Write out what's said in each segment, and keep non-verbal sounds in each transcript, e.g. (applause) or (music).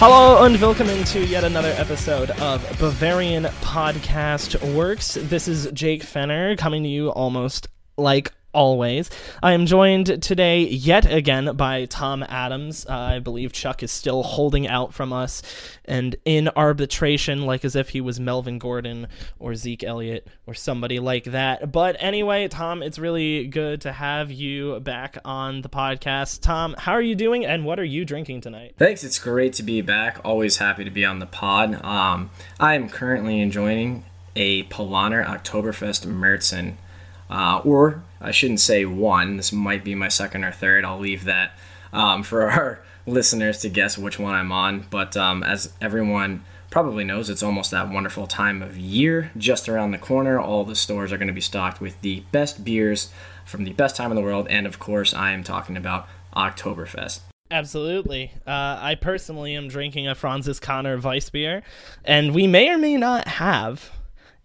Hello and welcome into yet another episode of Bavarian Podcast Works. This is Jake Fenner coming to you almost like always. I am joined today yet again by Tom Adams. Uh, I believe Chuck is still holding out from us and in arbitration, like as if he was Melvin Gordon or Zeke Elliott or somebody like that. But anyway, Tom, it's really good to have you back on the podcast. Tom, how are you doing and what are you drinking tonight? Thanks. It's great to be back. Always happy to be on the pod. Um, I am currently enjoying a Paulaner Oktoberfest Märzen. Uh, or I shouldn't say one. This might be my second or third. I'll leave that um, for (laughs) our listeners to guess which one I'm on. But um, as everyone probably knows, it's almost that wonderful time of year just around the corner. All the stores are going to be stocked with the best beers from the best time in the world. And of course, I am talking about Oktoberfest. Absolutely. Uh, I personally am drinking a Franziskaner Connor Weiss beer, and we may or may not have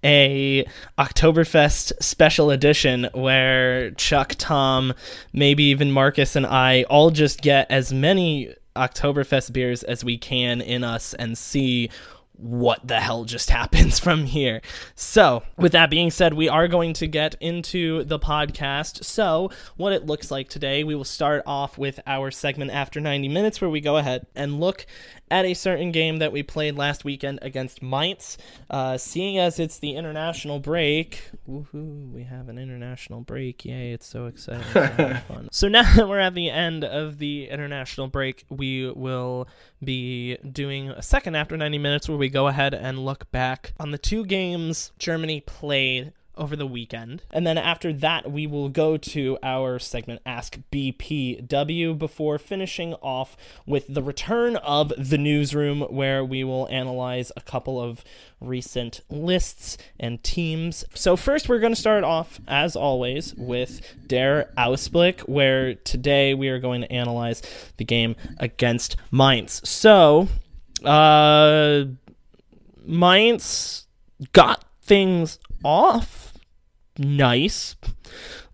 a Oktoberfest special edition where Chuck, Tom, maybe even Marcus and I all just get as many Oktoberfest beers as we can in us and see what the hell just (laughs) happens from here. So, with that being said, we are going to get into the podcast. So, what it looks like today, we will start off with our segment after 90 minutes where we go ahead and look at a certain game that we played last weekend against Mainz. Uh, seeing as it's the international break, woohoo, we have an international break. Yay, it's so exciting. So (laughs) fun. So now that we're at the end of the international break, we will be doing a second after 90 minutes where we go ahead and look back on the two games Germany played over the weekend. And then after that, we will go to our segment Ask BPW before finishing off with the return of the newsroom, where we will analyze a couple of recent lists and teams. So, first, we're going to start off, as always, with Der Ausblick, where today we are going to analyze the game against Mainz. So, uh, Mainz got things off. Nice.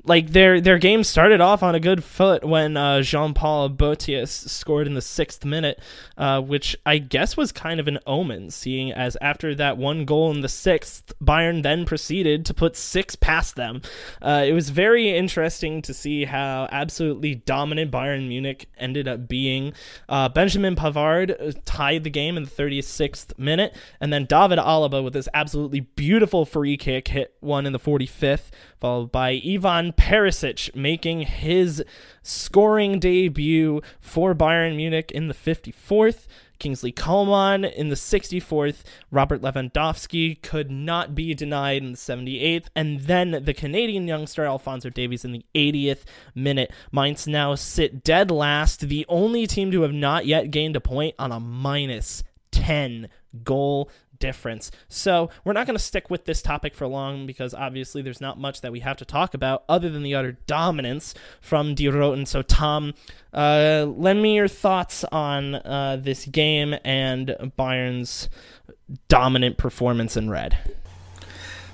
Like their their game started off on a good foot when uh, Jean Paul Boetius scored in the sixth minute, uh, which I guess was kind of an omen, seeing as after that one goal in the sixth, Bayern then proceeded to put six past them. Uh, it was very interesting to see how absolutely dominant Bayern Munich ended up being. Uh, Benjamin Pavard uh, tied the game in the 36th minute, and then David Alaba with this absolutely beautiful free kick hit one in the 45th followed by Ivan Perisic making his scoring debut for Bayern Munich in the 54th. Kingsley Coman in the 64th, Robert Lewandowski could not be denied in the 78th, and then the Canadian youngster Alphonso Davies in the 80th minute. Mainz now sit dead last, the only team to have not yet gained a point on a minus 10 goal difference. So we're not going to stick with this topic for long because obviously there's not much that we have to talk about other than the utter dominance from Die Roten. So Tom, uh, lend me your thoughts on uh, this game and Bayern's dominant performance in red.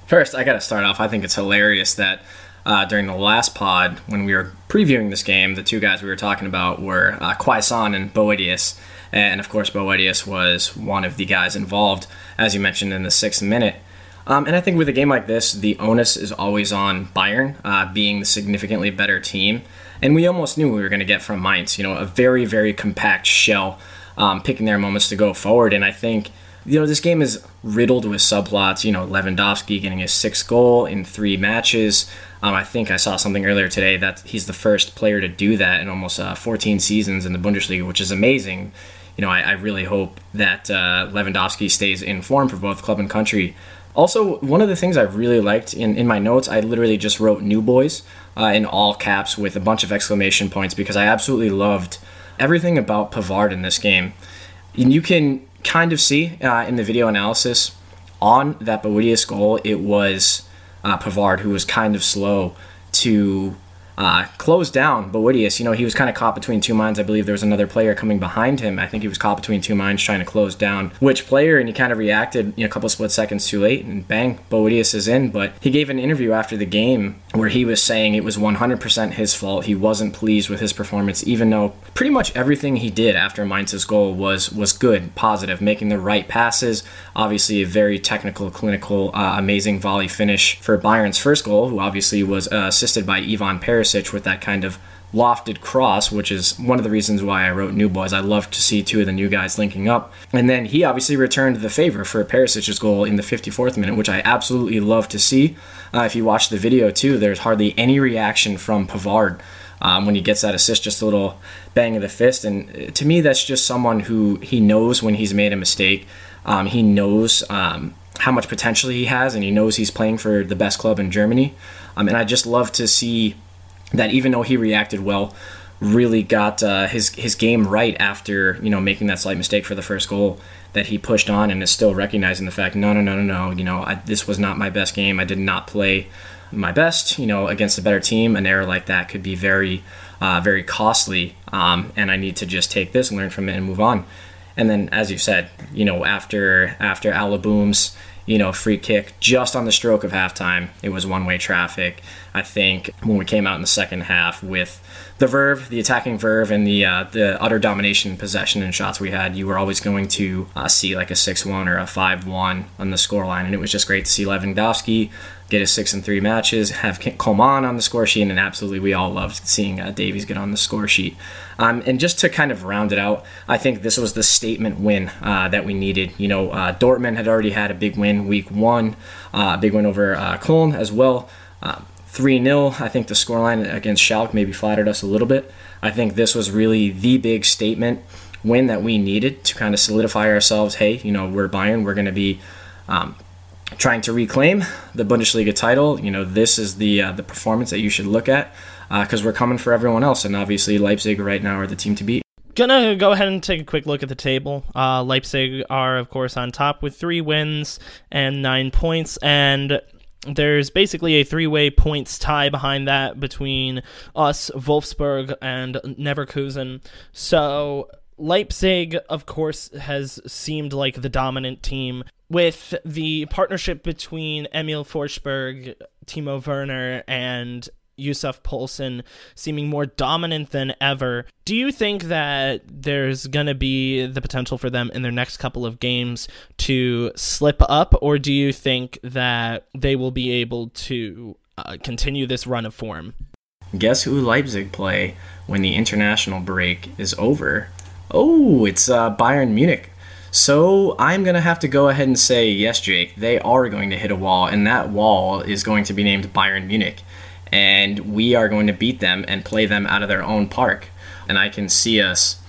First, I got to start off. I think it's hilarious that. Uh, during the last pod, when we were previewing this game, the two guys we were talking about were uh, Quaison and Boetius. And of course, Boetius was one of the guys involved as you mentioned in the sixth minute. Um, and I think with a game like this, the onus is always on Bayern, uh, being the significantly better team. And we almost knew we were going to get from Mainz, you know, a very, very compact shell, um, picking their moments to go forward. And I think, you know, this game is riddled with subplots. You know, Lewandowski getting his sixth goal in three matches. Um, I think I saw something earlier today that he's the first player to do that in almost uh, 14 seasons in the Bundesliga, which is amazing you know, I, I really hope that uh, Lewandowski stays in form for both club and country. Also, one of the things I really liked in, in my notes, I literally just wrote New Boys uh, in all caps with a bunch of exclamation points because I absolutely loved everything about Pavard in this game. And you can kind of see uh, in the video analysis on that Boetius goal, it was uh, Pavard who was kind of slow to uh, closed down Boetius. You know, he was kind of caught between two minds. I believe there was another player coming behind him. I think he was caught between two minds trying to close down which player, and he kind of reacted you know, a couple split seconds too late, and bang, Boetius is in. But he gave an interview after the game where he was saying it was 100% his fault. He wasn't pleased with his performance, even though pretty much everything he did after Mainz's goal was was good, positive, making the right passes. Obviously, a very technical, clinical, uh, amazing volley finish for Bayern's first goal, who obviously was uh, assisted by Ivan Perisic with that kind of lofted cross, which is one of the reasons why I wrote New Boys. I love to see two of the new guys linking up. And then he obviously returned the favor for Perisic's goal in the 54th minute, which I absolutely love to see. Uh, if you watch the video too, there's hardly any reaction from Pavard. Um, when he gets that assist, just a little bang of the fist. And to me, that's just someone who he knows when he's made a mistake. Um, he knows um, how much potential he has, and he knows he's playing for the best club in Germany. Um, and I just love to see that even though he reacted well, really got uh, his his game right after you know making that slight mistake for the first goal. That he pushed on and is still recognizing the fact, no, no, no, no, no. You know, I, this was not my best game. I did not play my best. You know, against a better team, an error like that could be very, uh, very costly. Um, and I need to just take this, learn from it, and move on. And then, as you said, you know, after after Alaboom's you know, free kick just on the stroke of halftime. It was one way traffic. I think when we came out in the second half with the verve, the attacking verve, and the uh, the utter domination possession and shots we had, you were always going to uh, see like a 6 1 or a 5 1 on the scoreline. And it was just great to see Lewandowski get his six and three matches, have Coman on the score sheet, and absolutely we all loved seeing uh, Davies get on the score sheet. Um, and just to kind of round it out, I think this was the statement win uh, that we needed. You know, uh, Dortmund had already had a big win week one, uh, a big win over uh, Cologne as well. Uh, 3 0. I think the scoreline against Schalke maybe flattered us a little bit. I think this was really the big statement win that we needed to kind of solidify ourselves. Hey, you know, we're Bayern. We're going to be um, trying to reclaim the Bundesliga title, you know, this is the uh, the performance that you should look at because uh, we're coming for everyone else, and obviously Leipzig right now are the team to beat. Gonna go ahead and take a quick look at the table. Uh, Leipzig are, of course, on top with three wins and nine points, and there's basically a three-way points tie behind that between us, Wolfsburg, and Neverkusen. So Leipzig, of course, has seemed like the dominant team with the partnership between Emil Forsberg, Timo Werner, and Yussuf Poulsen seeming more dominant than ever. Do you think that there's going to be the potential for them in their next couple of games to slip up, or do you think that they will be able to uh, continue this run of form? Guess who Leipzig play when the international break is over? Oh, it's uh, Bayern Munich. So I'm going to have to go ahead and say, yes, Jake, they are going to hit a wall, and that wall is going to be named Bayern Munich. And we are going to beat them and play them out of their own park. And I can see us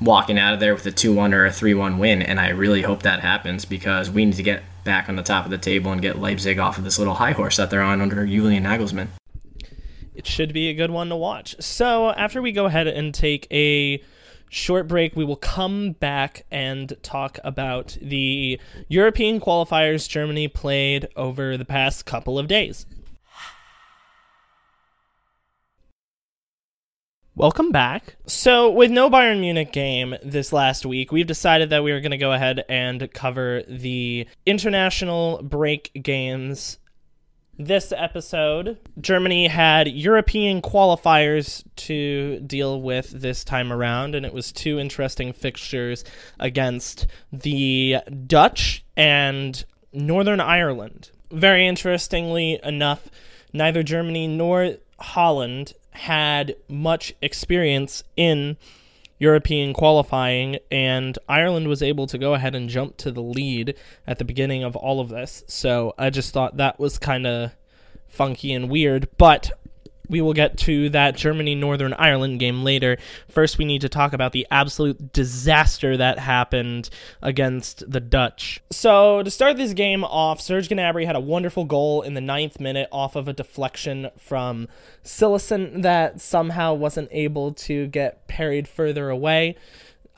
walking out of there with a 2 1 or a 3 1 win. And I really hope that happens because we need to get back on the top of the table and get Leipzig off of this little high horse that they're on under Julian Nagelsmann. It should be a good one to watch. So after we go ahead and take a short break. We will come back and talk about the European qualifiers Germany played over the past couple of days. Welcome back. So, with no Bayern Munich game this last week, we've decided that we are going to go ahead and cover the international break games this episode, Germany had European qualifiers to deal with this time around, and it was two interesting fixtures against the Dutch and Northern Ireland. Very interestingly enough, neither Germany nor Holland had much experience in European qualifying, and Ireland was able to go ahead and jump to the lead at the beginning of all of this. So I just thought that was kind of funky and weird, but we will get to that Germany Northern Ireland game later. First, we need to talk about the absolute disaster that happened against the Dutch. So, to start this game off, Serge Gnabry had a wonderful goal in the ninth minute off of a deflection from Cillessen that somehow wasn't able to get parried further away.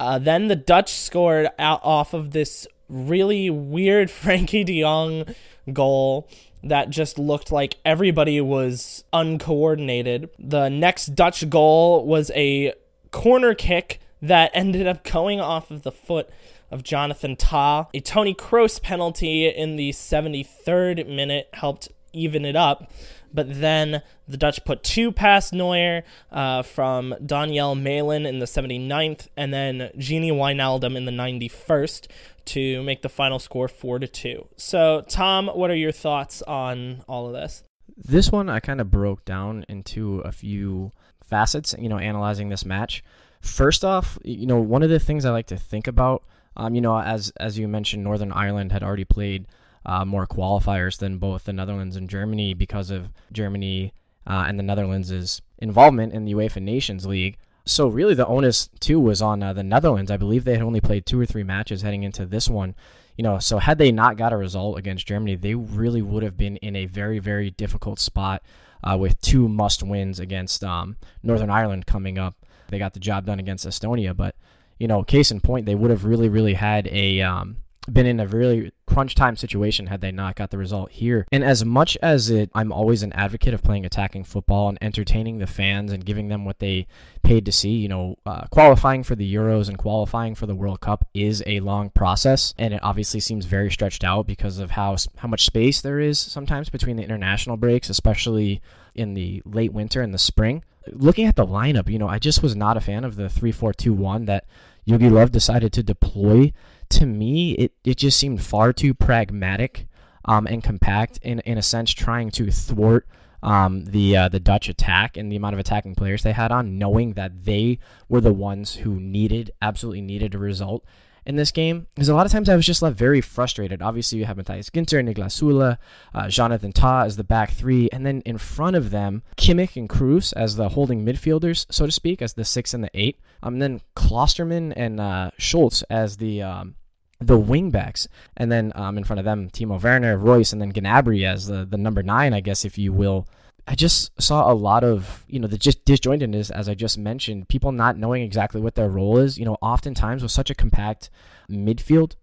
Uh, then the Dutch scored out off of this really weird (laughs) Frenkie de Jong goal that just looked like everybody was uncoordinated. The next Dutch goal was a corner kick that ended up going off of the foot of Jonathan Tah. A Toni Kroos penalty in the 73rd minute helped even it up. But then the Dutch put two past Neuer uh, from Donyell Malen in the 79th and then Gini Wijnaldum in the 91st to make the final score 4 to 2. So, Tom, what are your thoughts on all of this? This one I kind of broke down into a few facets, you know, analyzing this match. First off, you know, one of the things I like to think about, um, you know, as as you mentioned, Northern Ireland had already played uh, more qualifiers than both the Netherlands and Germany because of Germany uh, and the Netherlands' involvement in the UEFA Nations League. So really, the onus too was on uh, the Netherlands. I believe they had only played two or three matches heading into this one. You know, so had they not got a result against Germany, they really would have been in a very, very difficult spot uh, with two must wins against um, Northern Ireland coming up. They got the job done against Estonia, but you know, case in point, they would have really, really had a um, been in a really crunch time situation had they not got the result here. And as much as it, I'm always an advocate of playing attacking football and entertaining the fans and giving them what they paid to see. You know, uh, qualifying for the Euros and qualifying for the World Cup is a long process, and it obviously seems very stretched out because of how how much space there is sometimes between the international breaks, especially in the late winter and the spring. Looking at the lineup, you know, I just was not a fan of the three four two one that Jogi Löw decided to deploy to me, it, it just seemed far too pragmatic um, and compact in, in a sense, trying to thwart um, the uh, the Dutch attack and the amount of attacking players they had on, knowing that they were the ones who needed, absolutely needed a result in this game. Because a lot of times I was just left very frustrated. Obviously, you have Matthias Ginter, Niklas Süle, uh, Jonathan Tah as the back three, and then in front of them, Kimmich and Kroos as the holding midfielders, so to speak, as the six and the eight. Um, and then Klostermann and uh, Schulz as the um, the wingbacks, and then um, in front of them, Timo Werner, Reus, and then Gnabry as the, the number nine, I guess, if you will. I just saw a lot of, you know, the just disjointedness, as I just mentioned, people not knowing exactly what their role is. You know, oftentimes with such a compact midfield,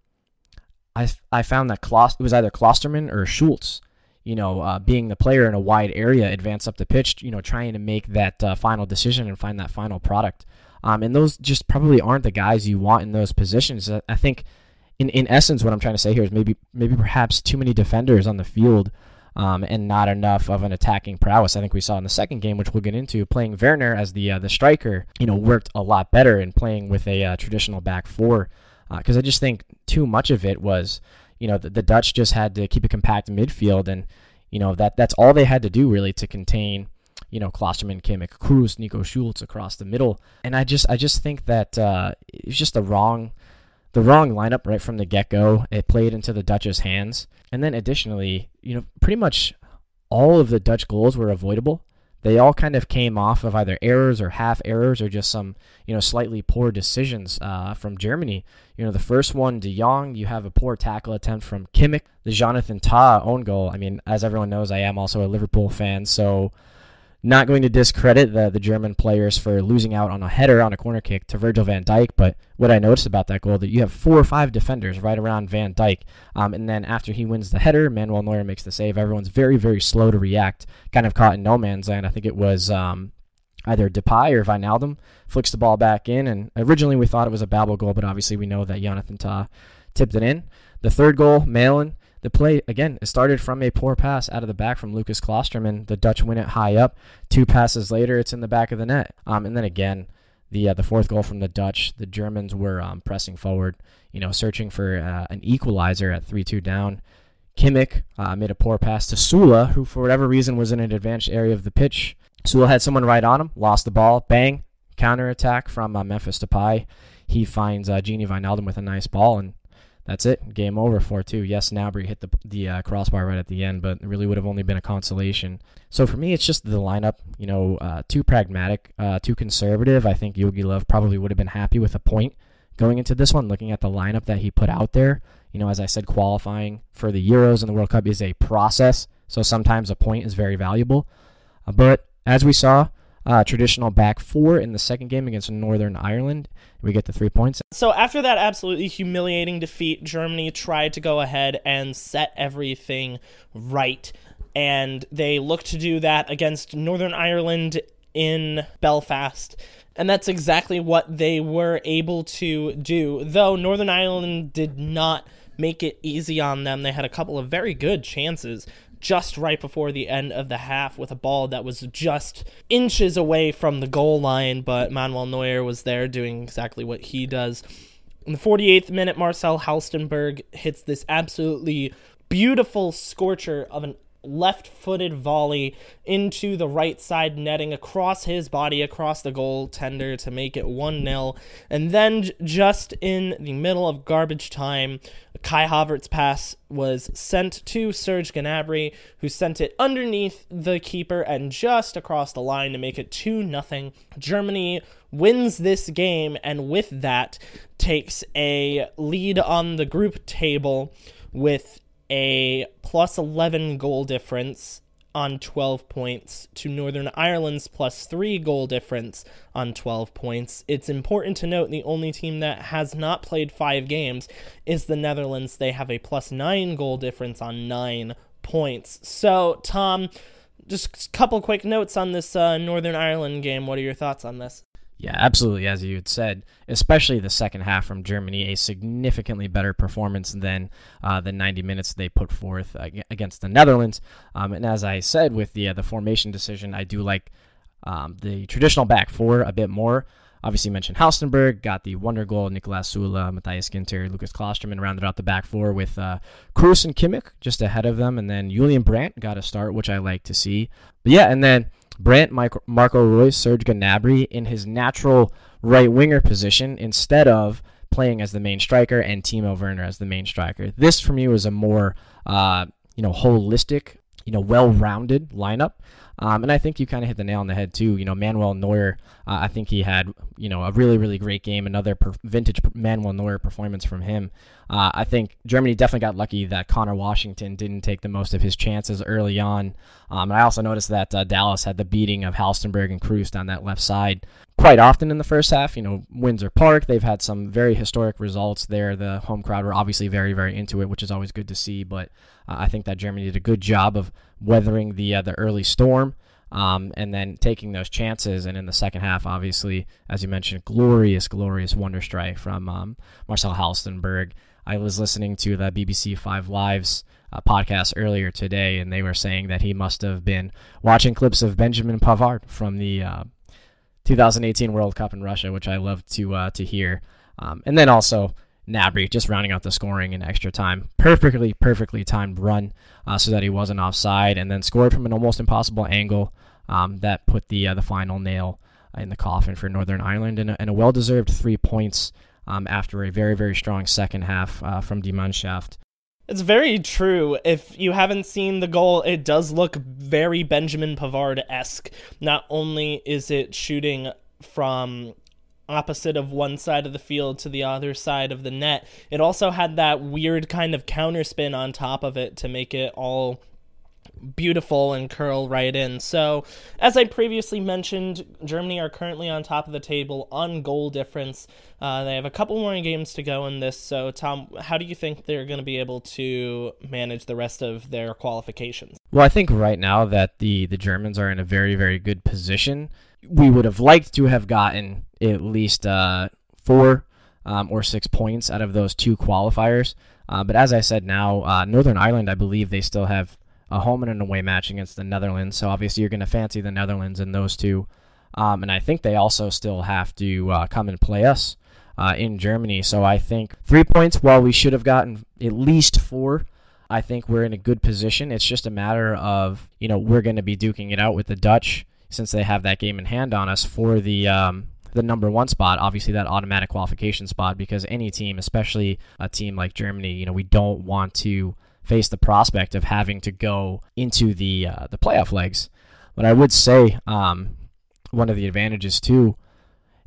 I, I found that it was either Klostermann or Schulz, you know, uh, being the player in a wide area, advance up the pitch, you know, trying to make that uh, final decision and find that final product. Um, and those just probably aren't the guys you want in those positions. I think in in essence, what I'm trying to say here is maybe maybe perhaps too many defenders on the field. Um, and not enough of an attacking prowess. I think we saw in the second game, which we'll get into, playing Werner as the uh, the striker, you know, worked a lot better in playing with a uh, traditional back four. Because uh, I just think too much of it was, you know, the, the Dutch just had to keep a compact midfield, and you know that that's all they had to do really to contain you know, Klostermann, Kimmich, Kroos, Nico Schulz across the middle. And I just I just think that uh, it's just the wrong the wrong lineup right from the get go. It played into the Dutch's hands. And then additionally, you know, pretty much all of the Dutch goals were avoidable. They all kind of came off of either errors or half errors or just some, you know, slightly poor decisions uh, from Germany. You know, the first one, De Jong, you have a poor tackle attempt from Kimmich. The Jonathan Tah own goal. I mean, as everyone knows, I am also a Liverpool fan, so not going to discredit the, the German players for losing out on a header on a corner kick to Virgil van Dijk, but what I noticed about that goal that you have four or five defenders right around Van Dijk, um, and then after he wins the header, Manuel Neuer makes the save. Everyone's very very slow to react, kind of caught in no man's land. I think it was um, either Depay or Wijnaldum flicks the ball back in, and originally we thought it was a Babel goal, but obviously we know that Jonathan Tah tipped it in. The third goal, Malen the play, again, it started from a poor pass out of the back from Lukas Klostermann. The Dutch win it high up. Two passes later, it's in the back of the net. Um, and then again, the uh, the fourth goal from the Dutch, the Germans were um, pressing forward, you know, searching for uh, an equalizer at 3 2 down. Kimmich uh, made a poor pass to Süle, who for whatever reason was in an advanced area of the pitch. Süle had someone right on him, lost the ball, bang, counter attack from uh, Memphis Depay. He finds uh, Gini Wijnaldum with a nice ball, and that's it. Game over for 2. Yes, Gnabry hit the, the uh, crossbar right at the end, but it really would have only been a consolation. So for me, it's just the lineup, you know, uh, too pragmatic, uh, too conservative. I think Jogi Löw probably would have been happy with a point going into this one, looking at the lineup that he put out there. You know, as I said, qualifying for the Euros and the World Cup is a process, so sometimes a point is very valuable. Uh, but as we saw, uh, traditional back four in the second game against Northern Ireland. We get the three points. So after that absolutely humiliating defeat, Germany tried to go ahead and set everything right. and they look to do that against Northern Ireland in Belfast. And that's exactly what they were able to do. Though Northern Ireland did not make it easy on them, they had a couple of very good chances just right before the end of the half with a ball that was just inches away from the goal line, but Manuel Neuer was there doing exactly what he does. In the 48th minute, Marcel Halstenberg hits this absolutely beautiful scorcher of an left footed volley into the right side netting across his body, across the goaltender to make it 1 0. And then, just in the middle of garbage time, Kai Havertz pass was sent to Serge Gnabry, who sent it underneath the keeper and just across the line to make it 2 0. Germany wins this game, and with that, takes a lead on the group table with a plus 11 goal difference on 12 points to Northern Ireland's plus 3 goal difference on 12 points. It's important to note the only team that has not played 5 games is the Netherlands. They have a plus 9 goal difference on 9 points. So, Tom, just a couple quick notes on this uh, Northern Ireland game. What are your thoughts on this? Yeah, absolutely. As you had said, especially the second half from Germany, a significantly better performance than uh, the 90 minutes they put forth against the Netherlands. Um, and as I said with the uh, the formation decision, I do like um, the traditional back four a bit more. Obviously, mentioned Halstenberg, got the wonder goal. Niklas Süle, Matthias Ginter, Lukas Klostermann rounded out the back four with uh, Kroos and Kimmich just ahead of them. And then Julian Brandt got a start, which I like to see. But yeah, and then Brandt, Marco Reus, Serge Gnabry in his natural right winger position instead of playing as the main striker and Timo Werner as the main striker. This for me was a more uh, you know holistic, you know well-rounded lineup. Um, and I think you kind of hit the nail on the head too. You know, Manuel Neuer, uh, I think he had you know a really really great game. Another per- vintage Manuel Neuer performance from him. Uh, I think Germany definitely got lucky that Connor Washington didn't take the most of his chances early on. Um, and I also noticed that uh, Dallas had the beating of Halstenberg and Kroos on that left side quite often in the first half. You know, Windsor Park, they've had some very historic results there. The home crowd were obviously very, very into it, which is always good to see. But uh, I think that Germany did a good job of weathering the uh, the early storm. Um, and then taking those chances. And in the second half, obviously, as you mentioned, glorious, glorious wonder strike from um, Marcel Halstenberg. I was listening to the BBC Five Lives uh, podcast earlier today, and they were saying that he must have been watching clips of Benjamin Pavard from the uh, 2018 World Cup in Russia, which I love to uh, to hear. Um, and then also Gnabry just rounding out the scoring in extra time. Perfectly, perfectly timed run uh, so that he wasn't offside, and then scored from an almost impossible angle um, that put the uh, the final nail in the coffin for Northern Ireland, and a, a well-deserved three points um, after a very, very strong second half uh, from Die Mannschaft. It's very true. If you haven't seen the goal, it does look very Benjamin Pavard esque. Not only is it shooting from opposite of one side of the field to the other side of the net. It also had that weird kind of counterspin on top of it to make it all beautiful and curl right in. So, as I previously mentioned, Germany are currently on top of the table on goal difference. Uh, they have a couple more games to go in this. So, Tom, how do you think they're going to be able to manage the rest of their qualifications? Well, I think right now that the the Germans are in a very very good position. We would have liked to have gotten at least uh, four um, or six points out of those two qualifiers. Uh, but as I said, now uh, Northern Ireland, I believe they still have a home and an away match against the Netherlands. So obviously you're going to fancy the Netherlands in those two. Um, and I think they also still have to uh, come and play us uh, in Germany. So I think three points, while we should have gotten at least four, I think we're in a good position. It's just a matter of, you know, we're going to be duking it out with the Dutch since they have that game in hand on us for the um, the number one spot, obviously that automatic qualification spot, because any team, especially a team like Germany, you know, we don't want to face the prospect of having to go into the uh, the playoff legs. But I would say um, one of the advantages too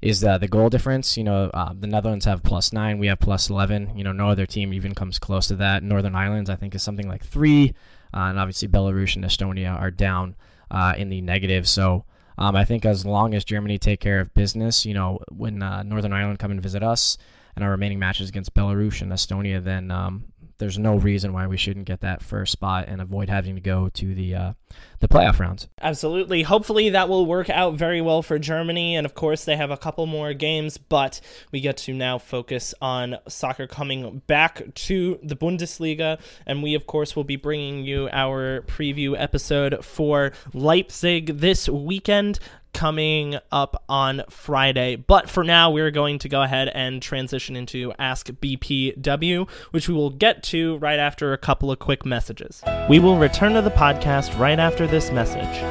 is that the goal difference. You know, uh, the Netherlands have plus nine, we have plus eleven. You know, no other team even comes close to that. Northern Ireland, I think, is something like three, uh, and obviously Belarus and Estonia are down uh, in the negative. So. Um, I think as long as Germany take care of business, you know, when uh, Northern Ireland come and visit us, and our remaining matches against Belarus and Estonia, then um, there's no reason why we shouldn't get that first spot and avoid having to go to the uh, the playoff rounds. Absolutely. Hopefully that will work out very well for Germany. And of course, they have a couple more games, but we get to now focus on soccer coming back to the Bundesliga. And we, of course, will be bringing you our preview episode for Leipzig this weekend coming up on Friday. But for now, we're going to go ahead and transition into Ask BPW, which we will get to right after a couple of quick messages. We will return to the podcast right after this message.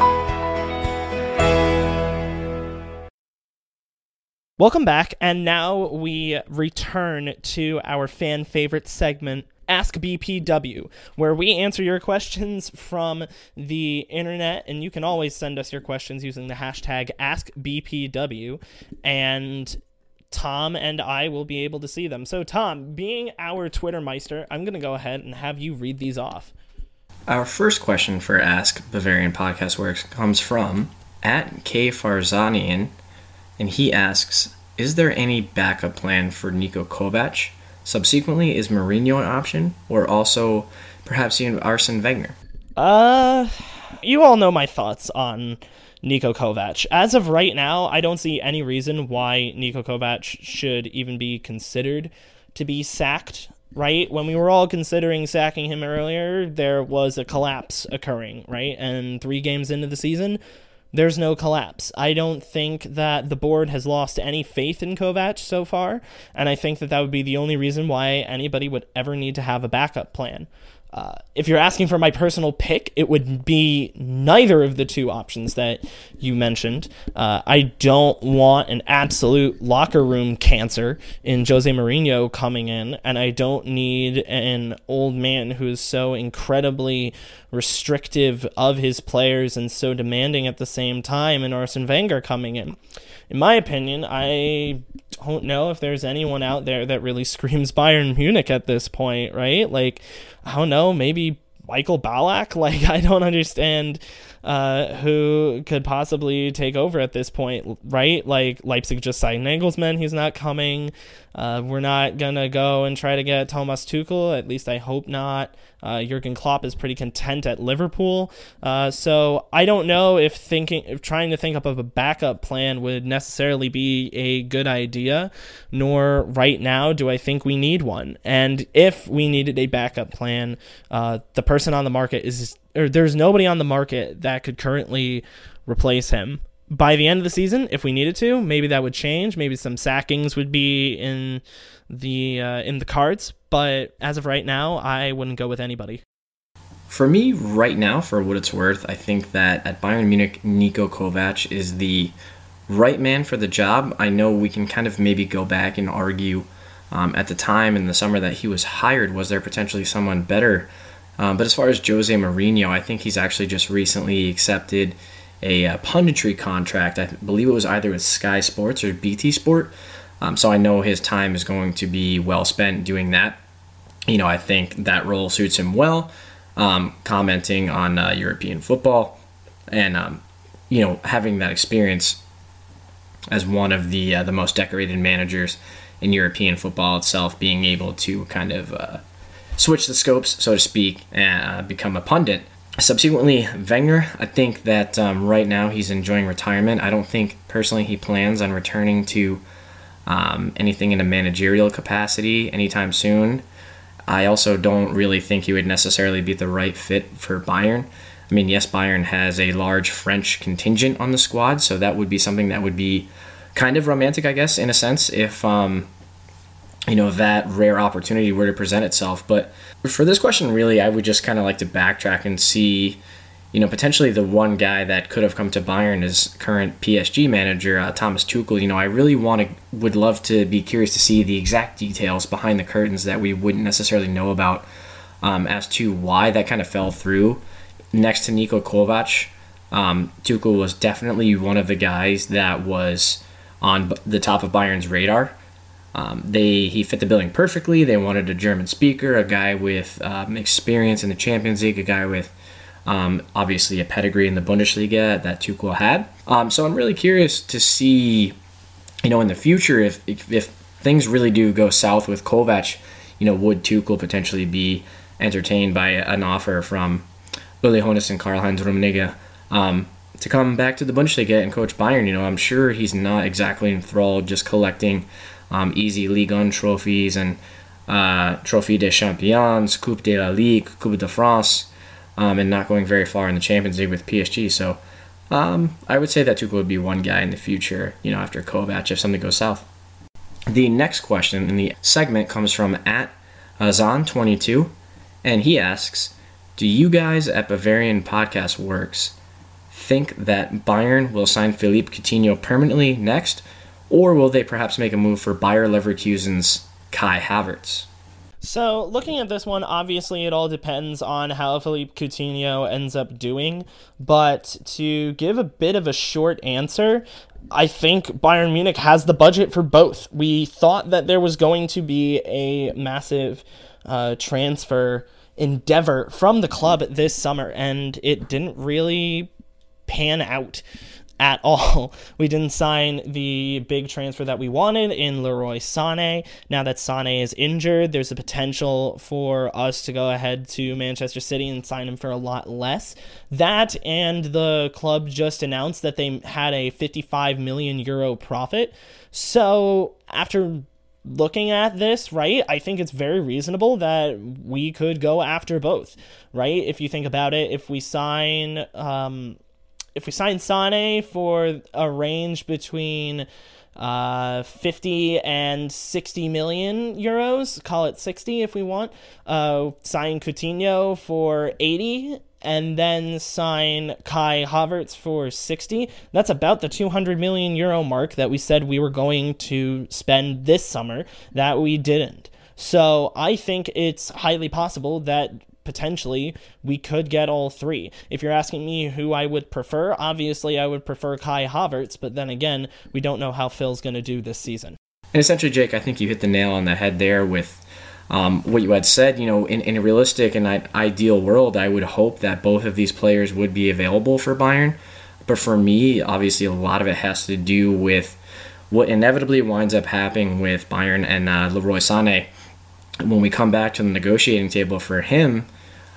Welcome back, and now we return to our fan favorite segment, Ask BPW, where we answer your questions from the internet, and you can always send us your questions using the hashtag AskBPW, and Tom and I will be able to see them. So, Tom, being our Twitter meister, I'm going to go ahead and have you read these off. Our first question for Ask Bavarian Podcast Works comes from at K Farzanian, and he asks, "Is there any backup plan for Niko Kovac?" Subsequently, is Mourinho an option, or also perhaps even Arsene Wenger? Uh, you all know my thoughts on Niko Kovac. As of right now, I don't see any reason why Niko Kovac should even be considered to be sacked. Right? When we were all considering sacking him earlier, there was a collapse occurring, right? And three games into the season, there's no collapse. I don't think that the board has lost any faith in Kovac so far, and I think that that would be the only reason why anybody would ever need to have a backup plan. Uh, if you're asking for my personal pick, it would be neither of the two options that you mentioned. Uh, I don't want an absolute locker room cancer in Jose Mourinho coming in, and I don't need an old man who is so incredibly restrictive of his players and so demanding at the same time in Arsene Wenger coming in. In my opinion, I don't know if there's anyone out there that really (laughs) screams Bayern Munich at this point, right? Like, I don't know, maybe Michael Ballack? (laughs) Like, I don't understand uh, who could possibly take over at this point, right? Like, Leipzig just signed Nagelsmann, he's not coming. Uh, we're not going to go and try to get Thomas Tuchel, at least I hope not. Uh, Jurgen Klopp is pretty content at Liverpool. Uh, so I don't know if thinking, if trying to think up of a backup plan would necessarily be a good idea, nor right now do I think we need one. And if we needed a backup plan, uh, the person on the market is, or there's nobody on the market that could currently replace him by the end of the season, if we needed to, maybe that would change. Maybe some sackings would be in the uh, in the cards. But as of right now, I wouldn't go with anybody. For me, right now, for what it's worth, I think that at Bayern Munich, Niko Kovac is the right man for the job. I know we can kind of maybe go back and argue um, at the time in the summer that he was hired, was there potentially someone better? Um, but as far as Jose Mourinho, I think he's actually just recently accepted a, uh, punditry contract. I believe it was either with Sky Sports or BT Sport. Um, so I know his time is going to be well spent doing that. You know, I think that role suits him well, um, commenting on uh, European football and, um, you know, having that experience as one of the uh, the most decorated managers in European football itself, being able to kind of uh, switch the scopes, so to speak, and uh, become a pundit Subsequently, Wenger, I think that um, right now he's enjoying retirement. I don't think personally he plans on returning to um, anything in a managerial capacity anytime soon. I also don't really think he would necessarily be the right fit for Bayern. I mean, yes, Bayern has a large French contingent on the squad, so that would be something that would be kind of romantic, I guess, in a sense, if um, you know that rare opportunity were to present itself. But for this question, really, I would just kind of like to backtrack and see, you know, potentially the one guy that could have come to Bayern as current PSG manager, uh, Thomas Tuchel. You know, I really want to, would love to be curious to see the exact details behind the curtains that we wouldn't necessarily know about um, as to why that kind of fell through. Next to Niko Kovac, um, Tuchel was definitely one of the guys that was on the top of Bayern's radar. Um, they he fit the billing perfectly. They wanted a German speaker, a guy with um, experience in the Champions League, a guy with um, obviously a pedigree in the Bundesliga that Tuchel had. Um, so I'm really curious to see, you know, in the future if, if, things really do go south with Kovac, you know, would Tuchel potentially be entertained by an offer from Uli Hoeneß and Karl-Heinz Rummenigge um, to come back to the Bundesliga and coach Bayern? You know, I'm sure he's not exactly enthralled just collecting um, easy Ligue 1 trophies and uh, Trophy des Champions, Coupe de la Ligue, Coupe de France, um, and not going very far in the Champions League with PSG. So um, I would say that Tuchel would be one guy in the future, you know, after Kovac if something goes south. The next question in the segment comes from at Azan22, and he asks, "Do you guys at Bavarian Podcast Works think that Bayern will sign Philippe Coutinho permanently next, or will they perhaps make a move for Bayer Leverkusen's Kai Havertz?" So, looking at this one, obviously it all depends on how Philippe Coutinho ends up doing. But to give a bit of a short answer, I think Bayern Munich has the budget for both. We thought that there was going to be a massive uh, transfer endeavor from the club this summer, and it didn't really pan out at (laughs) all. We didn't sign the big transfer that we wanted in Leroy Sané. Now that Sané is injured, there's a potential for us to go ahead to Manchester City and sign him for a lot less. That and the club just announced that they had a 55 million euro profit. So after looking at this, right, I think it's very reasonable that we could go after both, right? If you think about it, if we sign um, if we sign Sane for a range between uh, 50 and 60 million euros, call it 60 if we want, uh, sign Coutinho for 80 and then sign Kai Havertz for 60. That's about the 200 million euro mark that we said we were going to spend this summer that we didn't. So I think it's highly possible that potentially we could get all three. If you're asking me who I would prefer, obviously I would prefer Kai Havertz, but then again, we don't know how Phil's going to do this season. And essentially, Jake, I think you hit the nail on the head there with um, what you had said. You know, in, in a realistic and ideal world, I would hope that both of these players would be available for Bayern. But for me, obviously, a lot of it has to do with what inevitably winds up happening with Bayern and uh, Leroy Sané when we come back to the negotiating table for him,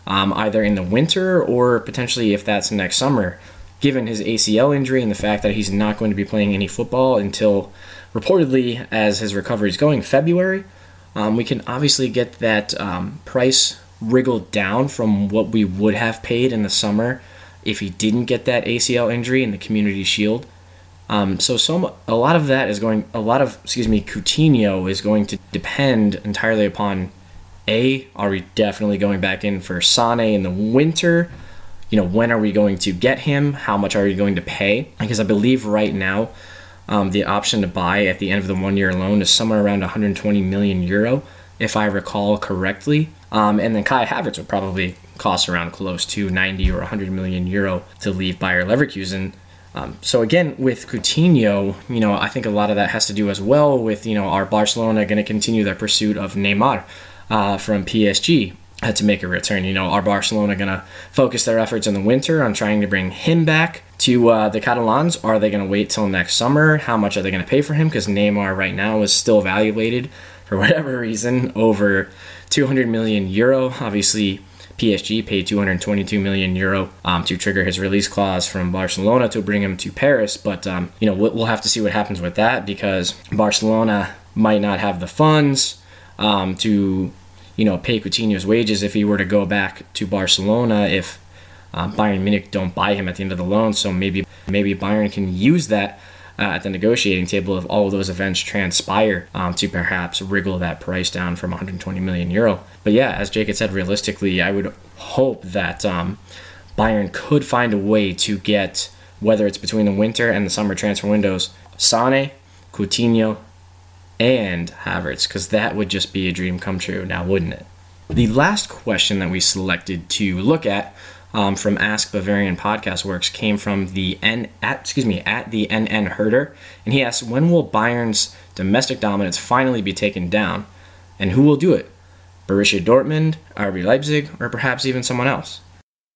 um, either in the winter or potentially if that's next summer, given his ACL injury and the fact that he's not going to be playing any football until reportedly, as his recovery is going, February, um, we can obviously get that um, price wriggled down from what we would have paid in the summer if he didn't get that ACL injury in the Community Shield. Um, so some a lot of that is going a lot of excuse me Coutinho is going to depend entirely upon a are we definitely going back in for Sane in the winter? You know when are we going to get him? How much are we going to pay? Because I believe right now um, the option to buy at the end of the one year loan is somewhere around 120 million euro if I recall correctly. Um, and then Kai Havertz would probably cost around close to 90 or 100 million euro to leave Bayer Leverkusen um, so again, with Coutinho, you know, I think a lot of that has to do as well with you know our Barcelona going to continue their pursuit of Neymar uh, from PSG uh, to make a return. You know, are Barcelona going to focus their efforts in the winter on trying to bring him back to uh, the Catalans? Are they going to wait till next summer? How much are they going to pay for him? Because Neymar right now is still evaluated for (laughs) whatever reason over 200 million euro. Obviously PSG paid 222 million euro um, to trigger his release clause from Barcelona to bring him to Paris. But um, you know we'll have to see what happens with that because Barcelona might not have the funds um, to you know pay Coutinho's wages if he were to go back to Barcelona if uh, Bayern Munich don't buy him at the end of the loan. So maybe maybe Bayern can use that uh, at the negotiating table if all of those events transpire um, to perhaps wriggle that price down from 120 million euro. But yeah, as Jake had said, realistically, I would hope that um, Bayern could find a way to get, whether it's between the winter and the summer transfer windows, Sane, Coutinho, and Havertz, because that would just be a dream come true now, wouldn't it? The last question that we selected to look at um, from Ask Bavarian Podcast Works came from the N at excuse me at the NN Herder, and he asks when will Bayern's domestic dominance finally be taken down, and who will do it? Borussia Dortmund, RB Leipzig, or perhaps even someone else.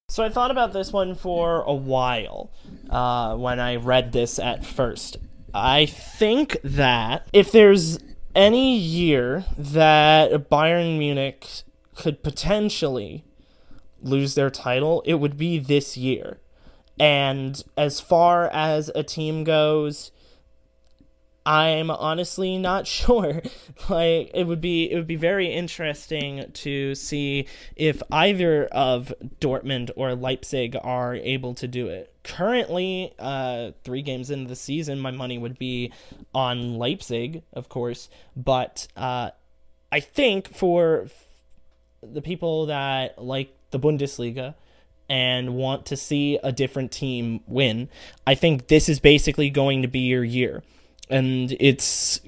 So I thought about this one for a while uh, when I read this at first. I think that if there's any year that Bayern Munich could potentially lose their title, it would be this year. And as far as a team goes, I'm honestly not (laughs) sure. like it would be it would be very interesting to see if either of Dortmund or Leipzig are able to do it. Currently, uh 3 games into the season, my money would be on Leipzig, of course, but uh I think for the people that like the Bundesliga and want to see a different team win, I think this is basically going to be your year and it's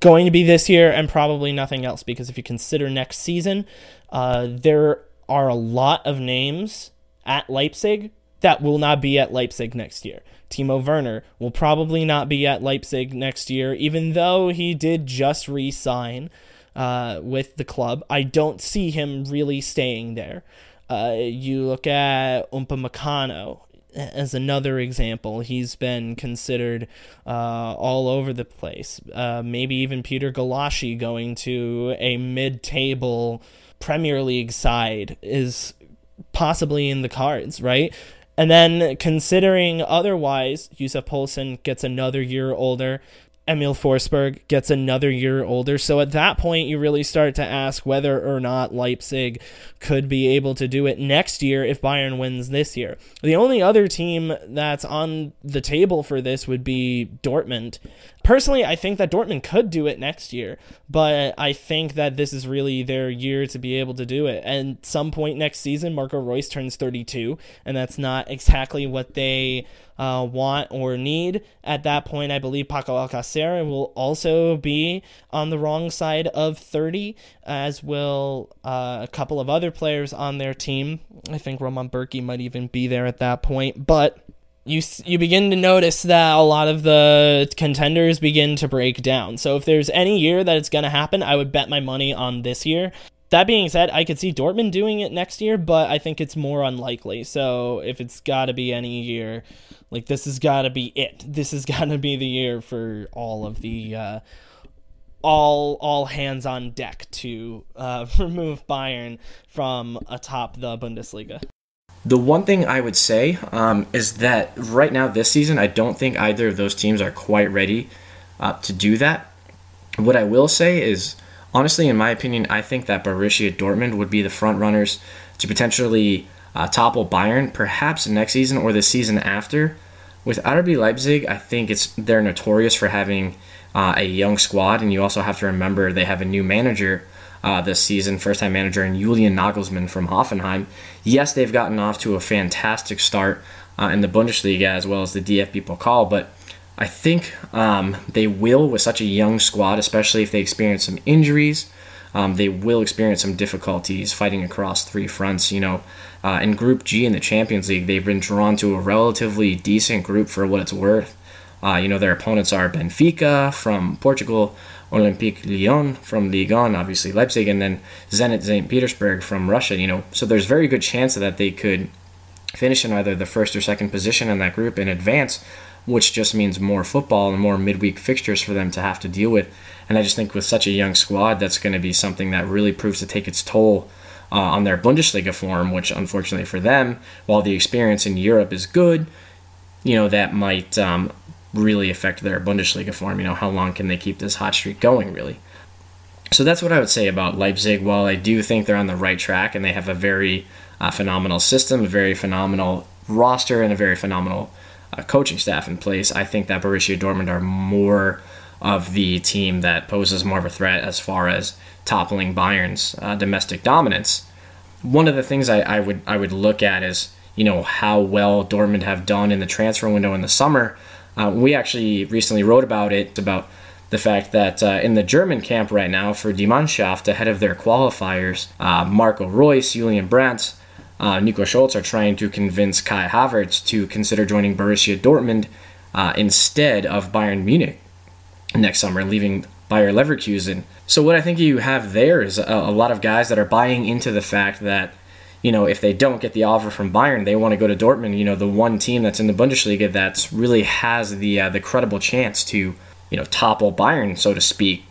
going to be this year and probably nothing else because if you consider next season, uh, there are a lot of names at Leipzig that will not be at Leipzig next year. Timo Werner will probably not be at Leipzig next year, even though he did just re sign uh, with the club. I don't see him really staying there. Uh, you look at Upamecano as another example, he's been considered uh, all over the place. Uh, maybe even Péter Gulácsi going to a mid-table Premier League side is possibly in the cards, right? And then considering otherwise, Yussuf Poulsen gets another year older. Emil Forsberg gets another year older. So at that point, you really start to ask whether or not Leipzig could be able to do it next year if Bayern wins this year. The only other team that's on the table for this would be Dortmund. Personally, I think that Dortmund could do it next year, but I think that this is really their year to be able to do it. And some point next season, Marco Reus turns 32, and that's not exactly what they uh, want or need. At that point, I believe Paco Alcacer will also be on the wrong side of 30, as will uh, a couple of other players on their team. I think Roman Bürki might even be there at that point, but you you begin to notice that a lot of the contenders begin to break down. So if there's any year that it's going to happen, I would bet my money on this year. That being said, I could see Dortmund doing it next year, but I think it's more unlikely. So if it's got to be any year, like this has got to be it. (laughs) This has got to be the year for all of the uh, all all hands on deck to uh, (laughs) remove Bayern from atop the Bundesliga. The one thing I would say um, is that right now this season, I don't think either of those teams are quite ready uh, to do that. What I will say is, honestly, in my opinion, I think that Borussia Dortmund would be the front runners to potentially uh, topple Bayern, perhaps next season or the season after. With RB Leipzig, I think it's they're notorious for having uh, a young squad, and you also have to remember they have a new manager uh, this season, first time manager, and Julian Nagelsmann from Hoffenheim. Yes, they've gotten off to a fantastic start uh, in the Bundesliga as well as the DFB Pokal, but I think um, they will, with such a young squad, especially if they experience some injuries, um, they will experience some difficulties fighting across three fronts. You know, uh, in Group G in the Champions League, they've been drawn to a relatively decent group for what it's worth. Uh, you know, their opponents are Benfica from Portugal, Olympique Lyon from Ligue 1, obviously Leipzig, and then Zenit St. Petersburg from Russia. You know, so there's very good chance that they could finish in either the first or second position in that group in advance, which just means more football and more midweek fixtures for them to have to deal with. And I just think with such a young squad, that's going to be something that really proves to take its toll uh, on their Bundesliga form, which unfortunately for them, while the experience in Europe is good, you know, that might um, really affect their Bundesliga form. You know, how long can they keep this hot streak going, really? So that's what I would say about Leipzig. While I do think they're on the right track and they have a very uh, phenomenal system, a very phenomenal roster, and a very phenomenal uh, coaching staff in place, I think that Borussia Dortmund are more of the team that poses more of a threat as far as toppling Bayern's uh, domestic dominance. One of the things I, I would I would look at is you know how well Dortmund have done in the transfer window in the summer. Uh, we actually recently wrote about it about the fact that uh, in the German camp right now for Die Mannschaft, ahead of their qualifiers, uh, Marco Reus, Julian Brandt, uh, Nico Schulz are trying to convince Kai Havertz to consider joining Borussia Dortmund uh, instead of Bayern Munich next summer, leaving Bayer Leverkusen. So what I think you have there is a, a lot of guys that are buying into the fact that you know, if they don't get the offer from Bayern, they want to go to Dortmund. You know, the one team that's in the Bundesliga that's really has the uh, the credible chance to, you know, topple Bayern, so to speak.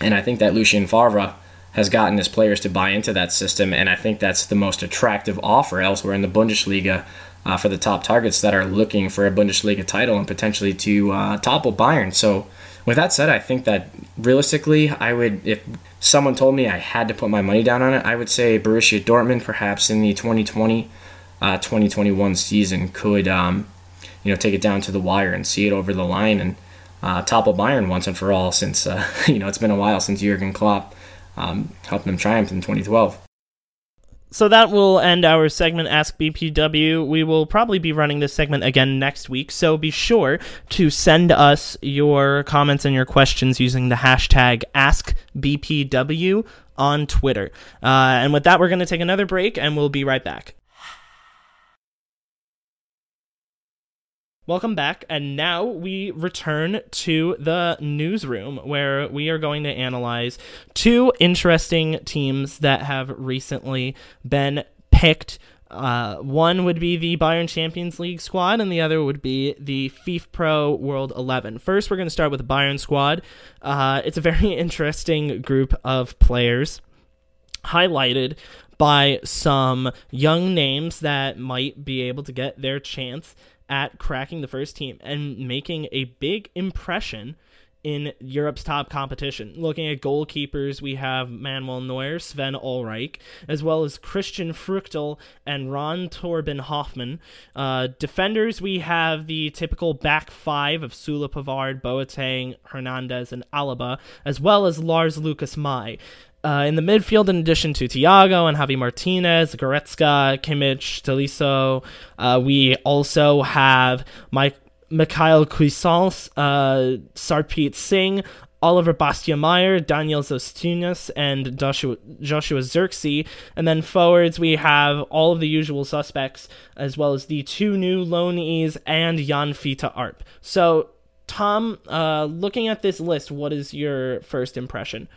And I think that Lucien Favre has gotten his players to buy into that system, and I think that's the most attractive offer elsewhere in the Bundesliga uh, for the top targets that are looking for a Bundesliga title and potentially to uh, topple Bayern. So, with that said, I think that realistically, I would, if someone told me I had to put my money down on it, I would say Borussia Dortmund, perhaps in the 2020 uh, 2021 season, could um, you know take it down to the wire and see it over the line and uh, topple Bayern once and for all. Since uh, (laughs) you know it's been a while since Jurgen Klopp um, helped them triumph in 2012 so that will end our segment Ask BPW. We will probably be running this segment again next week, so be sure to send us your comments and your questions using the hashtag AskBPW on Twitter. Uh, and with that, we're going to take another break, and we'll be right back. Welcome back, and now we return to the newsroom where we are going to analyze two interesting teams that have recently been picked. Uh, one would be the Bayern Champions League squad, and the other would be the FIFPro World 11. First, we're going to start with the Bayern squad. Uh, it's a very (laughs) interesting group of players, highlighted by some young names that might be able to get their chance at cracking the first team and making a big impression in Europe's top competition. Looking at goalkeepers, we have Manuel Neuer, Sven Ulreich, as well as Christian Früchtl and Ron Thorben Hoffmann. Uh, defenders, we have the typical back five of Süle Pavard, Boateng, Hernandez, and Alaba, as well as Lars Lukas Mai. Uh, in the midfield, in addition to Thiago and Javi Martinez, Goretzka, Kimmich, Tolisso, uh, we also have Mike, Michaël Cuisance, uh, Sarpreet Singh, Oliver Batista Meier, Daniel Zostunas, and Joshua, Joshua. And then forwards, we have all of the usual suspects, as well as the two new loanees and Jan Fiete Arp. So, Tom, uh, looking at this list, what is your first impression?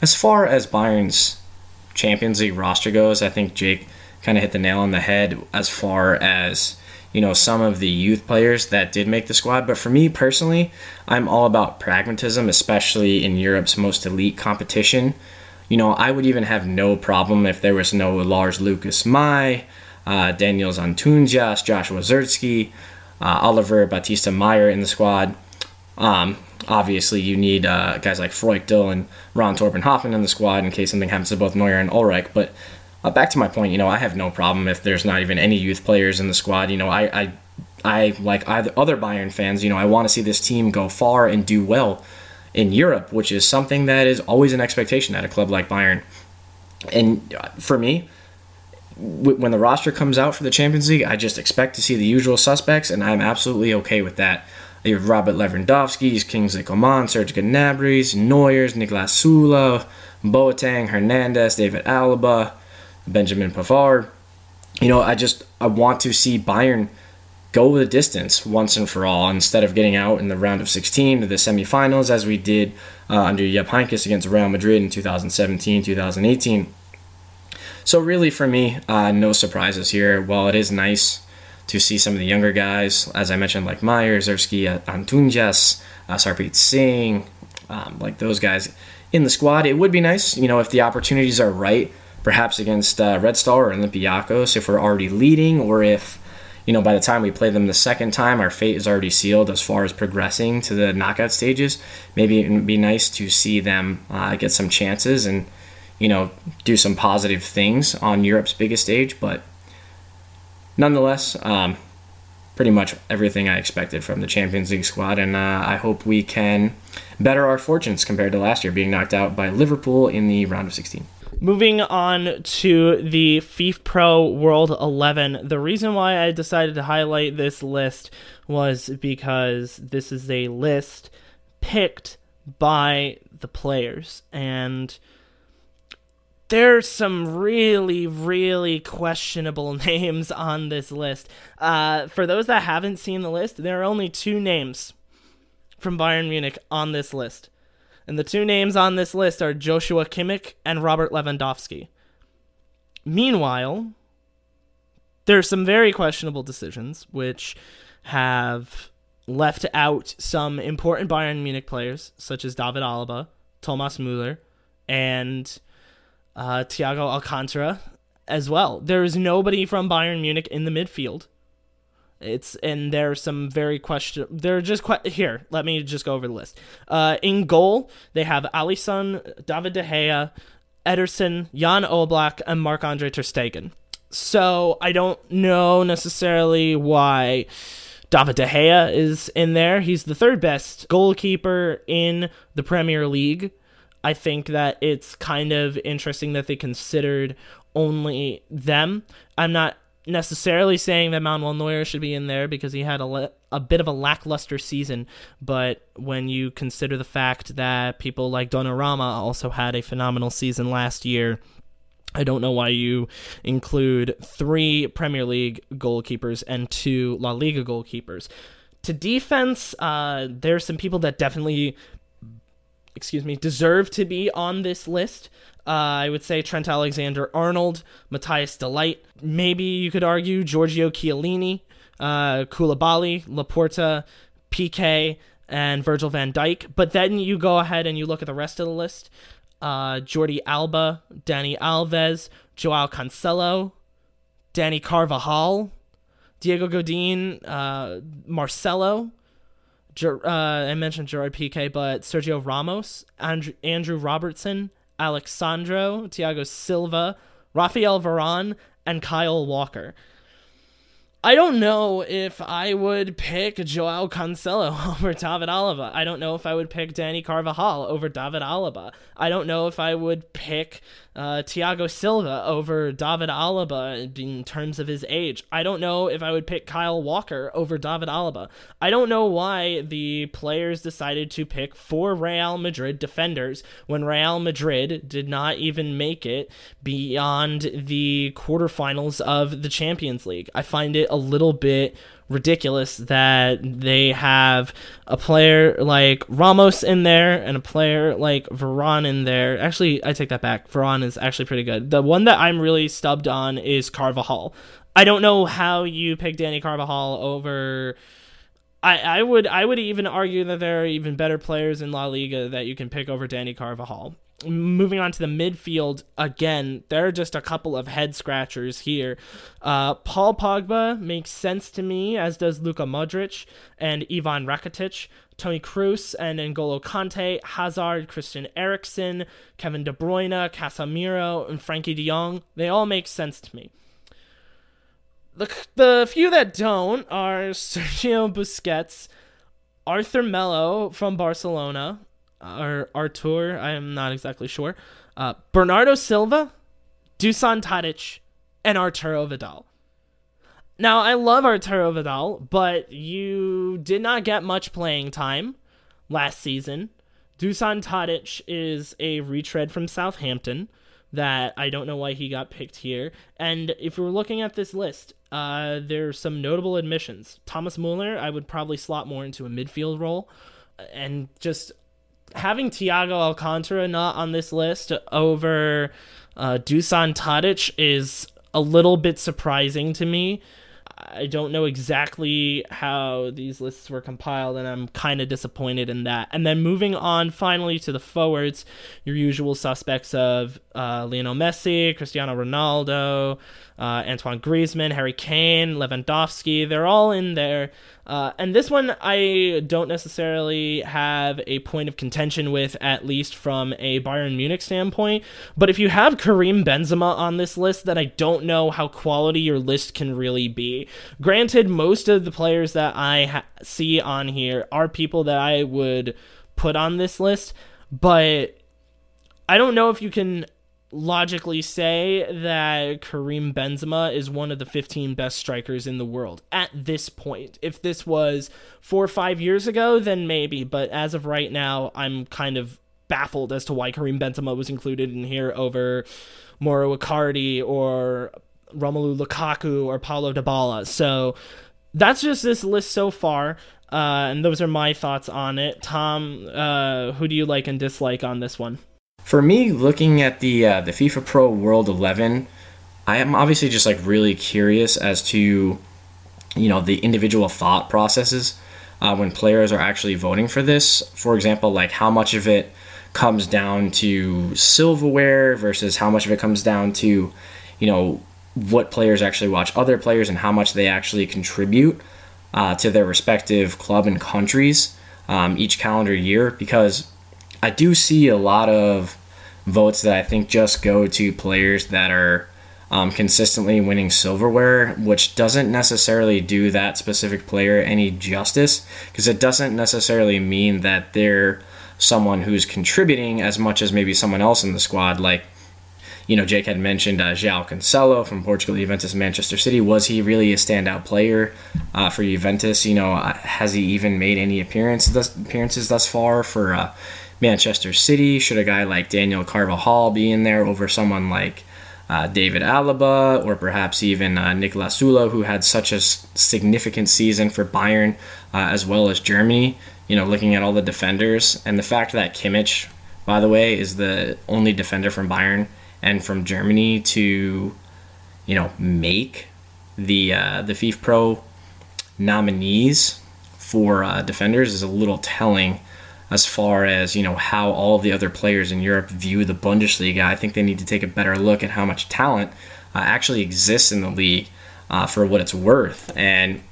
As far as Bayern's Champions League roster goes, I think Jake kind of hit the nail on the head as far as you know some of the youth players that did make the squad. But for me personally, I'm all about pragmatism, especially in Europe's most elite competition. You know, I would even have no problem if there was no Lars Lukas Mai, uh, Daniel Antunes, Joshua Zirkzee, uh, Oliver Batista Meier in the squad. Um, obviously, you need uh, guys like Früchtl and Ron Thorben Hoffmann in the squad in case something happens to both Neuer and Ulreich. But uh, back to my point, you know, I have no problem if there's not even any youth players in the squad. You know, I, I, I like other Bayern fans, you know, I want to see this team go far and do well in Europe, which is something that is always an expectation at a club like Bayern. And uh, for me, when the roster comes out for the Champions League, I just expect to see the usual suspects, and I'm absolutely okay with that. You have Robert Lewandowski's, Kingsley Coman, Serge Gnabry's, Neuer's, Niklas Süle, Boateng, Hernandez, David Alaba, Benjamin Pavard. You know, I just I want to see Bayern go the distance once and for all instead of getting out in the round of 16 to the semifinals as we did uh, under Jupp Heynckes against Real Madrid in 2017, 2018. So really, for me, uh, no surprises here. While it is nice to see some of the younger guys, as I mentioned, like Zirkzee, uh, Antunes, uh, Sarpreet Singh, um, like those guys in the squad. It would be nice, you know, if the opportunities are right, perhaps against uh, Red Star or Olympiacos, if we're already leading, or if, you know, by the time we play them the second time, our fate is already sealed as far as progressing to the knockout stages. Maybe it would be nice to see them uh, get some chances and, you know, do some positive things on Europe's biggest stage, but nonetheless, um, pretty much everything I expected from the Champions League squad, and uh, I hope we can better our fortunes compared to last year being knocked out by Liverpool in the round of 16. Moving on to the FIFPro World 11. The reason why I decided to highlight this list was because this is a list picked by the players and there's some really, really questionable (laughs) names on this list. Uh, for those that haven't seen the list, there are only two names from Bayern Munich on this list. And the two names on this list are Joshua Kimmich and Robert Lewandowski. Meanwhile, there are some very questionable decisions which have left out some important Bayern Munich players, such as David Alaba, Thomas Muller, and uh, Thiago Alcantara as well. There is nobody from Bayern Munich in the midfield. It's and there are some very question. They're just que- here. Let me just go over the list. Uh, in goal, they have Alisson, David De Gea, Ederson, Jan Oblak, and Marc Andre Ter Stegen. So I don't know necessarily why David De Gea is in there. He's the third best goalkeeper in the Premier League. I think that it's kind of interesting that they considered only them. I'm not necessarily saying that Manuel Neuer should be in there because he had a, le- a bit of a lackluster season, but when you consider the fact that people like Donnarumma also had a phenomenal season last year, I don't know why you include three Premier League goalkeepers and two La Liga goalkeepers. To defense, uh, there's some people that definitely, excuse me, deserve to be on this list. Uh, I would say Trent Alexander Arnold, Matthijs de Ligt, Maybe you could argue Giorgio Chiellini, uh, Koulibaly, Laporte, Piqué, and Virgil van Dijk. But then you go ahead and you look at the rest of the list uh, Jordi Alba, Dani Alves, Joao Cancelo, Dani Carvajal, Diego Godin, uh, Marcelo. Uh, I mentioned Gerard Piqué, but Sergio Ramos, Andrew, Andrew Robertson, Alex Sandro, Thiago Silva, Rafael Varane, and Kyle Walker. I don't know if I would pick Joao Cancelo (laughs) over David Alaba. I don't know if I would pick Dani Carvajal over David Alaba. I don't know if I would pick uh, Thiago Silva over David Alaba in terms of his age. I don't know if I would pick Kyle Walker over David Alaba. I don't know why the players decided to pick four Real Madrid defenders when Real Madrid did not even make it beyond the quarterfinals of the Champions League. I find it a little bit ridiculous that they have a player like Ramos in there and a player like Varane in there. Actually, I take that back. Varane is actually pretty good. The one that I'm really stubbed on is Carvajal. I don't know how you pick Dani Carvajal over. I, I would I would even argue that there are even better players in La Liga that you can pick over Dani Carvajal moving on to the midfield again there are just a couple of head scratchers here uh, paul pogba makes sense to me as does luka modric and ivan rakitic Toni Kroos and N'Golo Kante, Hazard, Christian Eriksen, Kevin De Bruyne, Casemiro, and Frenkie de Jong. They all make sense to me. The, the few that don't are (laughs) Sergio Busquets, Arthur Mello from Barcelona, or Artur, I am not exactly sure. Uh, Bernardo Silva, Dusan Tadic, and Arturo Vidal. Now, I love Arturo Vidal, but you did not get much playing time last season. Dusan Tadic is a retread from Southampton that I don't know why he got picked here. And if we're looking at this list, uh, there's some notable admissions. Thomas Muller, I would probably slot more into a midfield role. And just having Thiago Alcantara not on this list over uh, Dusan Tadic is a little bit surprising to me. I don't know exactly how these lists were compiled, and I'm kind of disappointed in that. And then moving on finally to the forwards, your usual suspects of uh, Lionel Messi, Cristiano Ronaldo, uh, Antoine Griezmann, Harry Kane, Lewandowski, they're all in there. Uh, and this one I don't necessarily have a point of contention with, at least from a Bayern Munich standpoint. But if you have Karim Benzema on this list, then I don't know how quality your list can really be. Granted, most of the players that I ha- see on here are people that I would put on this list, but I don't know if you can logically say that Karim Benzema is one of the 15 best strikers in the world at this point. If this was four or five years ago, then maybe. But as of right now, I'm kind of baffled as to why Karim Benzema was included in here over Mauro Icardi or Romelu Lukaku or Paulo Dybala. So that's just this list so far. Uh, and those are my thoughts on it. Tom, uh, who do you like and dislike on this one? For me, looking at the uh, the FIFPro World 11, I am obviously just like really curious as to, you know, the individual thought processes uh, when players are actually voting for this. For example, like how much of it comes down to silverware versus how much of it comes down to, you know, what players actually watch other players and how much they actually contribute uh, to their respective club and countries um, each calendar year. Because I do see a lot of votes that I think just go to players that are um, consistently winning silverware, which doesn't necessarily do that specific player any justice because it doesn't necessarily mean that they're someone who's contributing as much as maybe someone else in the squad. Like, you know, Jake had mentioned uh, João Cancelo from Portugal, Juventus, Manchester City. Was he really a standout player uh, for Juventus? You know, uh, has he even made any appearance appearances thus far for uh, Manchester City? Should a guy like Daniel Carvajal be in there over someone like uh, David Alaba or perhaps even uh, Niklas Süle, who had such a significant season for Bayern uh, as well as Germany? You know, looking at all the defenders and the fact that Kimmich, by the way, is the only defender from Bayern and from Germany to, you know, make the uh, the FIFPro nominees for uh, defenders is a little telling as far as you know how all of the other players in Europe view the Bundesliga. I think they need to take a better look at how much talent uh, actually exists in the league uh, for what it's worth. And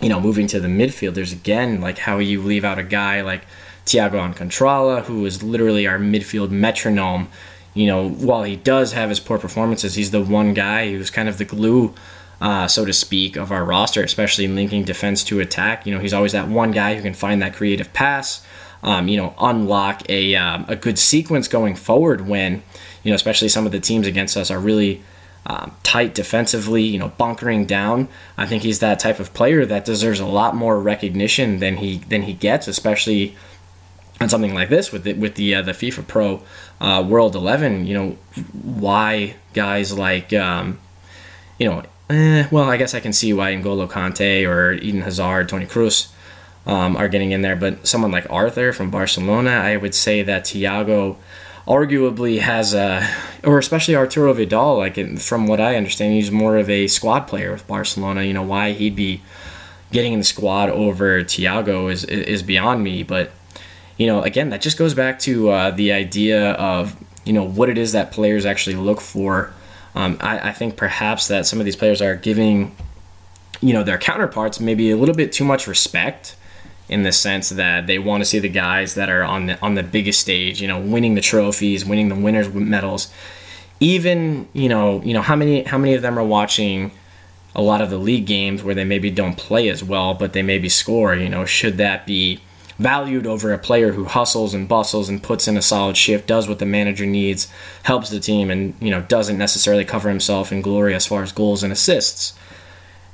you know, moving to the midfielders again, like how you leave out a guy like Thiago Alcantara, who is literally our midfield metronome. You know, while he does have his poor performances, he's the one guy who's kind of the glue. Uh, so to speak, of our roster, especially linking defense to attack. You know, he's always that one guy who can find that creative pass, um, you know, unlock a, um, a good sequence going forward when, you know, especially some of the teams against us are really um, tight defensively, you know, bunkering down. I think he's that type of player that deserves a lot more recognition than he than he gets, especially on something like this with the, with the uh, the FIFPro uh, World 11. You know, why guys like um, you know, eh, well, I guess I can see why N'Golo Kante or Eden Hazard, Toni Kroos um, are getting in there. But someone like Arthur from Barcelona, I would say that Thiago arguably has a, or especially Arturo Vidal, like from what I understand, he's more of a squad player with Barcelona. You know, why he'd be getting in the squad over Thiago is, is beyond me. But, you know, again, that just goes back to uh, the idea of, you know, what it is that players actually look for. Um, I, I think perhaps that some of these players are giving, you know, their counterparts maybe a little bit too much respect in the sense that they want to see the guys that are on the on the biggest stage, you know, winning the trophies, winning the winners medals. Even, you know, you know how many how many of them are watching a lot of the league games where they maybe don't play as well, but they maybe score, you know, should that be valued over a player who hustles and bustles and puts in a solid shift, does what the manager needs, helps the team and, you know, doesn't necessarily cover himself in glory as far as goals and assists.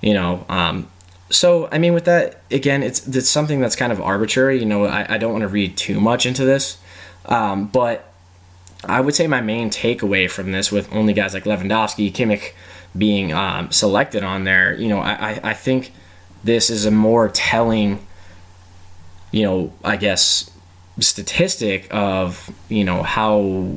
You know, um, so I mean, with that again, it's it's something that's kind of arbitrary. You know, I, I don't want to read too much into this, um, but I would say my main takeaway from this, with only guys like Lewandowski, Kimmich being um, selected on there, you know, I, I think this is a more telling, you know, I guess statistic of you know how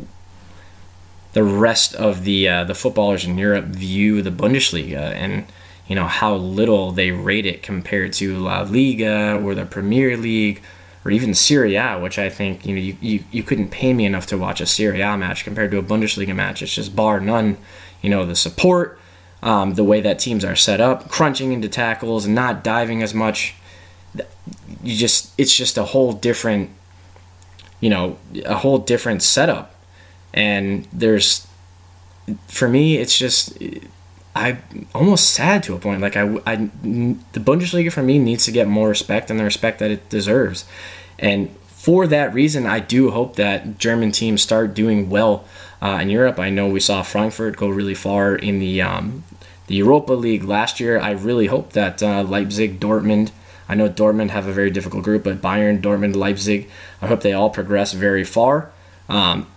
the rest of the uh, the footballers in Europe view the Bundesliga and you know how little they rate it compared to La Liga or the Premier League or even Serie A, which I think you know you, you, you couldn't pay me enough to watch a Serie A match compared to a Bundesliga match. It's just bar none. You know the support, um, the way that teams are set up, crunching into tackles not diving as much. You just it's just a whole different, you know, a whole different setup, and there's for me it's just I almost sad to a point. Like I, I, the Bundesliga for me needs to get more respect and the respect that it deserves, and for that reason, I do hope that German teams start doing well uh, in Europe. I know we saw Frankfurt go really far in the um, the Europa League last year. I really hope that uh, Leipzig, Dortmund. I know Dortmund have a very difficult group, but Bayern, Dortmund, Leipzig. I hope they all progress very far um,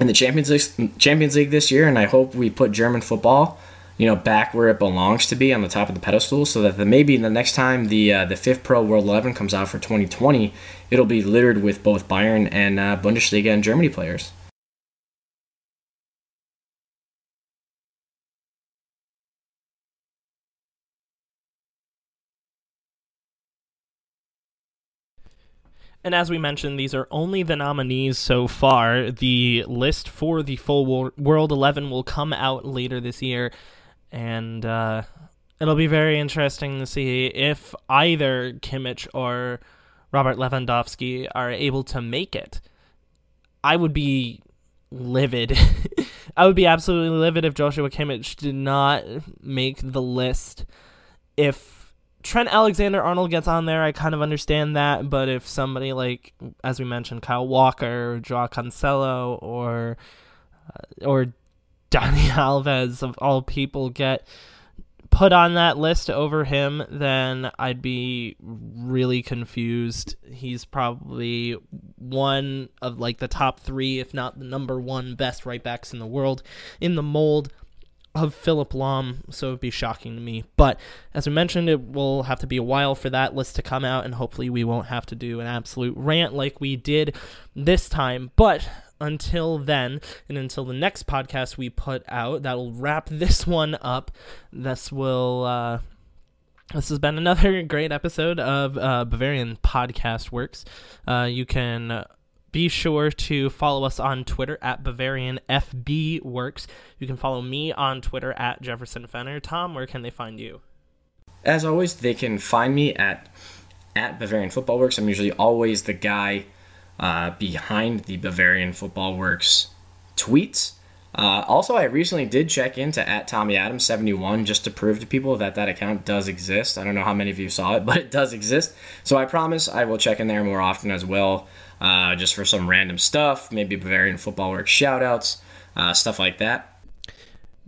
in the Champions League, Champions League this year, and I hope we put German football you know, back where it belongs to be on the top of the pedestal, so that the, maybe the next time the uh, the FIFPro World 11 comes out for 2020, it'll be littered with both Bayern and uh, Bundesliga and Germany players. And as we mentioned, these are only the nominees so far. The list for the full World 11 will come out later this year. And uh, it'll be very interesting to see if either Kimmich or Robert Lewandowski are able to make it. I would be livid. (laughs) I would be absolutely livid if Joshua Kimmich did not make the list. If Trent Alexander Arnold gets on there, I kind of understand that. But if somebody like, as we mentioned, Kyle Walker, or Joao Cancelo, or uh, or Dani (laughs) Alves of all people get put on that list over him, then I'd be really confused. He's probably one of like the top three, if not the number one best right backs in the world in the mold of Philipp Lahm, so it'd be shocking to me. But as I mentioned, it will have to be a while for that list to come out, and hopefully we won't have to do an absolute rant like we did this time. But until then, and until the next podcast we put out, that will wrap (laughs) this one up. This will. Uh, this has been another (laughs) great episode of uh, Bavarian Podcast Works. Uh, you can be sure to follow us on Twitter at Bavarian FB Works. You can follow me on Twitter at Jefferson Fenner. Tom, where can they find you? As always, they can find me at at Bavarian Football Works. I'm usually always the guy uh, behind the Bavarian Football Works tweets. Uh, also, I recently did check into at Tommy Adams 71 just to prove to people that that account does exist. I don't know how many of you saw it, (laughs) but it does exist. So I promise I will check in there more often as well, uh, just for some random stuff, maybe Bavarian Football Works shoutouts, uh, stuff like that.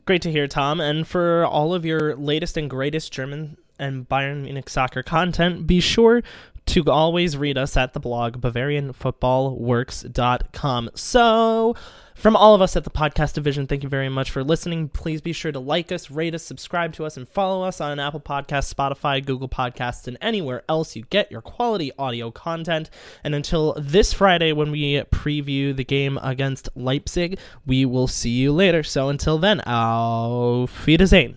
Great to hear, Tom. And for all of your latest and greatest German and Bayern Munich soccer content, be sure to always read us at the blog bavarianfootballworks.com. So, from all of us at the podcast division, thank you very much for listening. Please be sure to like us, rate us, subscribe to us, and follow us on Apple Podcasts, Spotify, Google Podcasts, and anywhere else you get your quality audio content. And until this Friday, when we preview the game against Leipzig, we will see you later. So until then, auf Wiedersehen.